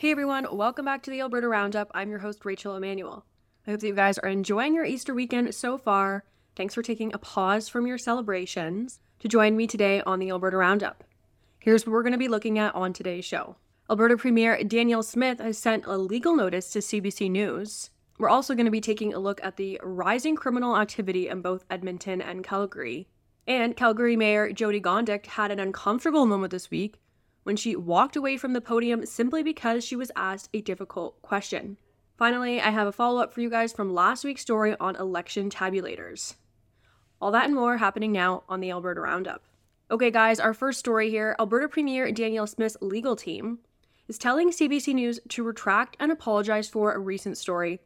Hey everyone, welcome back to the Alberta Roundup. I'm your host, Rachel Emmanuel. I hope that you guys are enjoying your Easter weekend so far. Thanks for taking a pause from your celebrations to join me today on the Alberta Roundup. Here's what we're going to be looking at on today's show. Alberta Premier Danielle Smith has sent a legal notice to CBC News. We're also going to be taking a look at the rising criminal activity in both Edmonton and Calgary. And Calgary Mayor Jyoti Gondek had an uncomfortable moment this week when she walked away from the podium simply because she was asked a difficult question. Finally, I have a follow up for you guys from last week's story on election tabulators. All that and more happening now on the Alberta Roundup. Okay, guys, our first story here Alberta Premier Danielle Smith's legal team is telling CBC News to retract and apologize for a recent story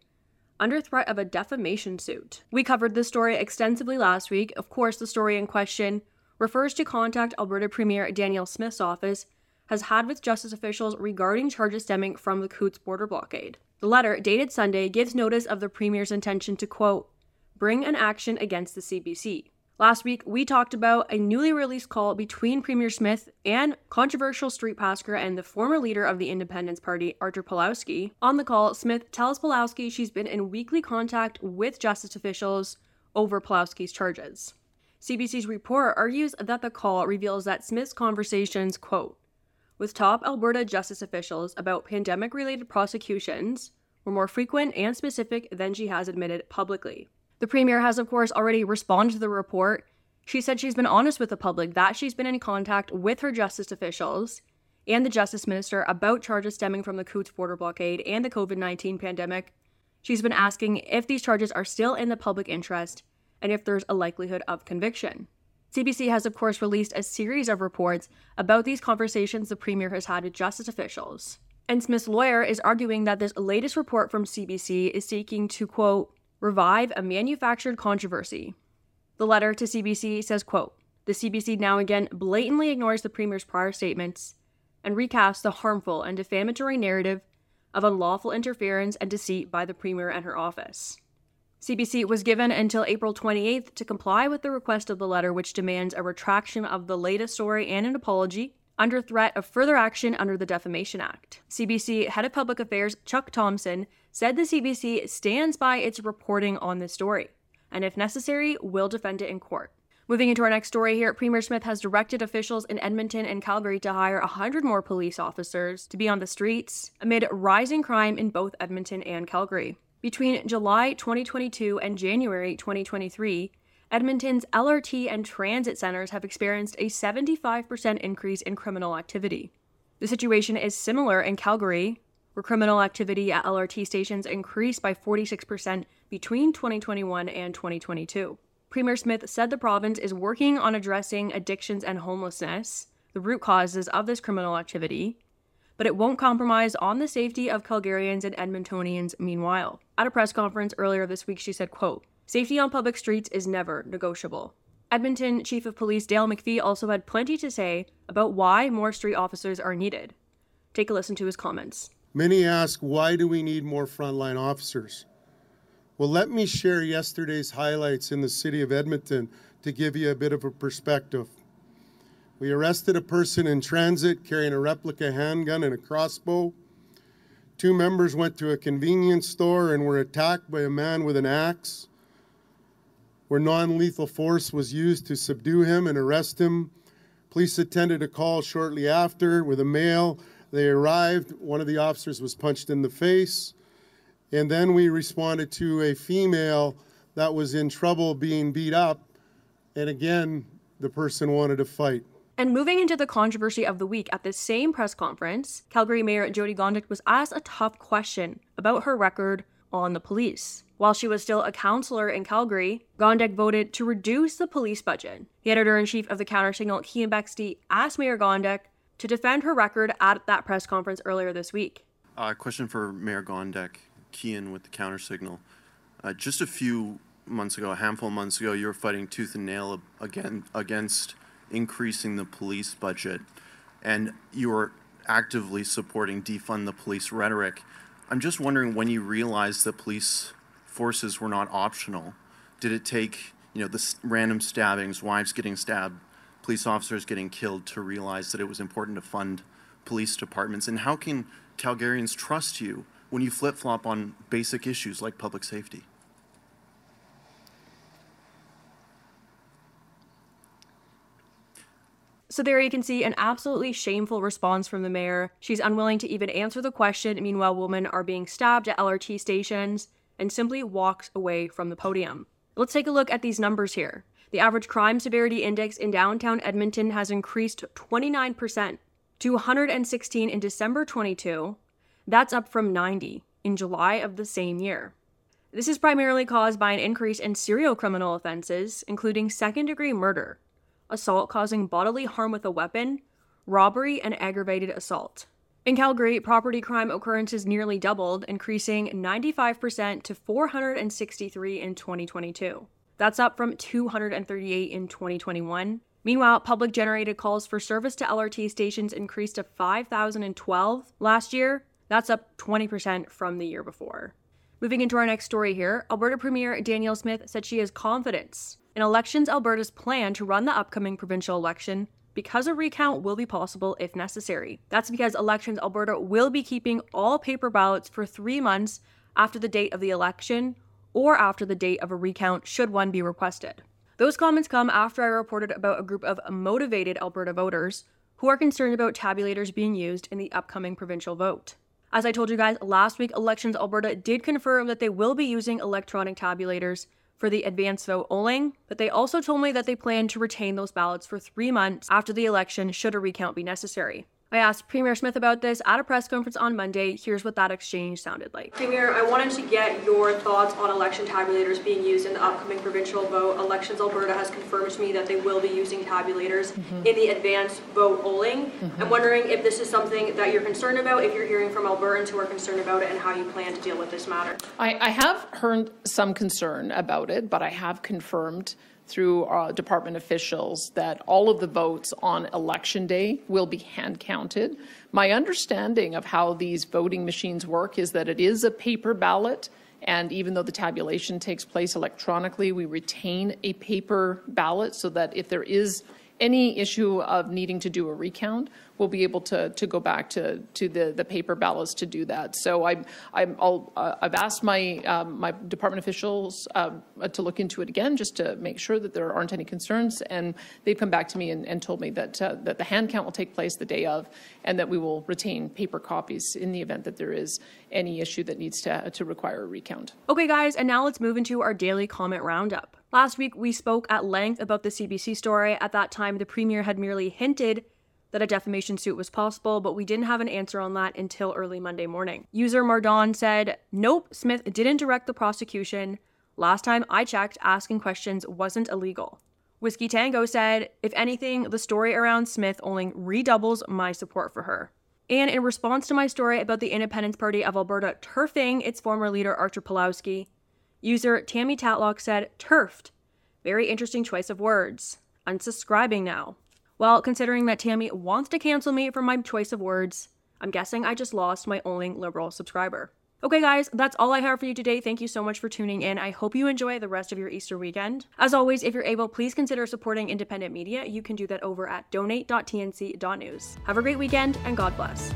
under threat of a defamation suit. We covered this story extensively last week. Of course, the story in question refers to contact Alberta Premier Danielle Smith's office has had with justice officials regarding charges stemming from the Coutts border blockade. The letter, dated Sunday, gives notice of the Premier's intention to, quote, bring an action against the CBC. Last week, we talked about a newly released call between Premier Smith and controversial street passer and the former leader of the Independence Party, Artur Pawlowski. On the call, Smith tells Pawlowski she's been in weekly contact with justice officials over Pawlowski's charges. CBC's report argues that the call reveals that Smith's conversations, quote, with top Alberta justice officials about pandemic related prosecutions were more frequent and specific than she has admitted publicly. The Premier has, of course, already responded to the report. She said she's been honest with the public that she's been in contact with her justice officials and the Justice Minister about charges stemming from the Coutts border blockade and the COVID 19 pandemic. She's been asking if these charges are still in the public interest and if there's a likelihood of conviction. CBC has, of course, released a series of reports about these conversations the Premier has had with justice officials. And Smith's lawyer is arguing that this latest report from CBC is seeking to, quote, revive a manufactured controversy. The letter to CBC says, quote, the CBC now again blatantly ignores the Premier's prior statements and recasts the harmful and defamatory narrative of unlawful interference and deceit by the Premier and her office. CBC was given until April 28th to comply with the request of the letter, which demands a retraction of the latest story and an apology under threat of further action under the Defamation Act. CBC Head of Public Affairs Chuck Thompson said the CBC stands by its reporting on this story, and if necessary, will defend it in court. Moving into our next story here, Premier Smith has directed officials in Edmonton and Calgary to hire 100 more police officers to be on the streets amid rising crime in both Edmonton and Calgary. Between July 2022 and January 2023, Edmonton's LRT and transit centers have experienced a 75% increase in criminal activity. The situation is similar in Calgary, where criminal activity at LRT stations increased by 46% between 2021 and 2022. Premier Smith said the province is working on addressing addictions and homelessness, the root causes of this criminal activity, but it won't compromise on the safety of Calgarians and Edmontonians meanwhile. At a press conference earlier this week, she said, quote, Safety on public streets is never negotiable. Edmonton Chief of Police Dale McPhee also had plenty to say about why more street officers are needed. Take a listen to his comments. Many ask, why do we need more frontline officers? Well, let me share yesterday's highlights in the city of Edmonton to give you a bit of a perspective. We arrested a person in transit carrying a replica handgun and a crossbow. Two members went to a convenience store and were attacked by a man with an axe, where non lethal force was used to subdue him and arrest him. Police attended a call shortly after with a male. They arrived. One of the officers was punched in the face. And then we responded to a female that was in trouble being beat up. And again, the person wanted to fight. And moving into the controversy of the week, at the same press conference, Calgary Mayor Jyoti Gondek was asked a tough question about her record on the police. While she was still a councillor in Calgary, Gondek voted to reduce the police budget. The editor in chief of the counter signal, Keean Bexte, asked Mayor Gondek to defend her record at that press conference earlier this week. Uh, question for Mayor Gondek, Keean with the counter signal. Uh, just a few months ago, a handful of months ago, you were fighting tooth and nail again against increasing the police budget, and you are actively supporting defund the police rhetoric. I'm just wondering when you realized that police forces were not optional. Did it take, you know, the random stabbings, wives getting stabbed, police officers getting killed to realize that it was important to fund police departments? And how can Calgarians trust you when you flip flop on basic issues like public safety? So there you can see an absolutely shameful response from the mayor. She's unwilling to even answer the question. Meanwhile, women are being stabbed at LRT stations and simply walks away from the podium. Let's take a look at these numbers here. The average crime severity index in downtown Edmonton has increased 29% to 116 in December 22. That's up from 90 in July of the same year. This is primarily caused by an increase in serial criminal offenses, including second degree murder, assault causing bodily harm with a weapon, robbery, and aggravated assault. In Calgary, property crime occurrences nearly doubled, increasing 95% to 463 in 2022. That's up from 238 in 2021. Meanwhile, public generated calls for service to LRT stations increased to 5,012 last year. That's up 20% from the year before. Moving into our next story here, Alberta Premier Danielle Smith said she has confidence in Elections Alberta's plan to run the upcoming provincial election because a recount will be possible if necessary. That's because Elections Alberta will be keeping all paper ballots for three months after the date of the election or after the date of a recount, should one be requested. Those comments come after I reported about a group of motivated Alberta voters who are concerned about tabulators being used in the upcoming provincial vote. As I told you guys last week, Elections Alberta did confirm that they will be using electronic tabulators for the advance vote only, but they also told me that they plan to retain those ballots for three months after the election should a recount be necessary. I asked Premier Smith about this at a press conference on Monday. Here's what that exchange sounded like. Premier, I wanted to get your thoughts on election tabulators being used in the upcoming provincial vote. Elections Alberta has confirmed to me that they will be using tabulators mm-hmm. in the advance vote polling. Mm-hmm. I'm wondering if this is something that you're concerned about, if you're hearing from Albertans who are concerned about it, and how you plan to deal with this matter. I, I have heard some concern about it, but I have confirmed through uh, department officials that all of the votes on election day will be hand counted. My understanding of how these voting machines work is that it is a paper ballot. And even though the tabulation takes place electronically, we retain a paper ballot so that if there is any issue of needing to do a recount, we'll be able to, to go back to, to the, the paper ballots to do that. So I, I'm, I'll, uh, I've asked my, um, my department officials uh, to look into it again just to make sure that there aren't any concerns. And they've come back to me and, and told me that, uh, that the hand count will take place the day of and that we will retain paper copies in the event that there is any issue that needs to, to require a recount. Okay, guys, and now let's move into our daily comment roundup. Last week, we spoke at length about the CBC story. At that time, the Premier had merely hinted that a defamation suit was possible, but we didn't have an answer on that until early Monday morning. User Mardon said, Nope, Smith didn't direct the prosecution. Last time I checked, asking questions wasn't illegal. Whiskey Tango said, If anything, the story around Smith only redoubles my support for her. And in response to my story about the Independence Party of Alberta turfing its former leader Artur Pawlowski, user Tammy Tatlock said, Turfed. Very interesting choice of words. Unsubscribing now. Well, considering that Tammy wants to cancel me for my choice of words, I'm guessing I just lost my only liberal subscriber. Okay, guys, that's all I have for you today. Thank you so much for tuning in. I hope you enjoy the rest of your Easter weekend. As always, if you're able, please consider supporting independent media. You can do that over at donate.tnc.news. Have a great weekend and God bless.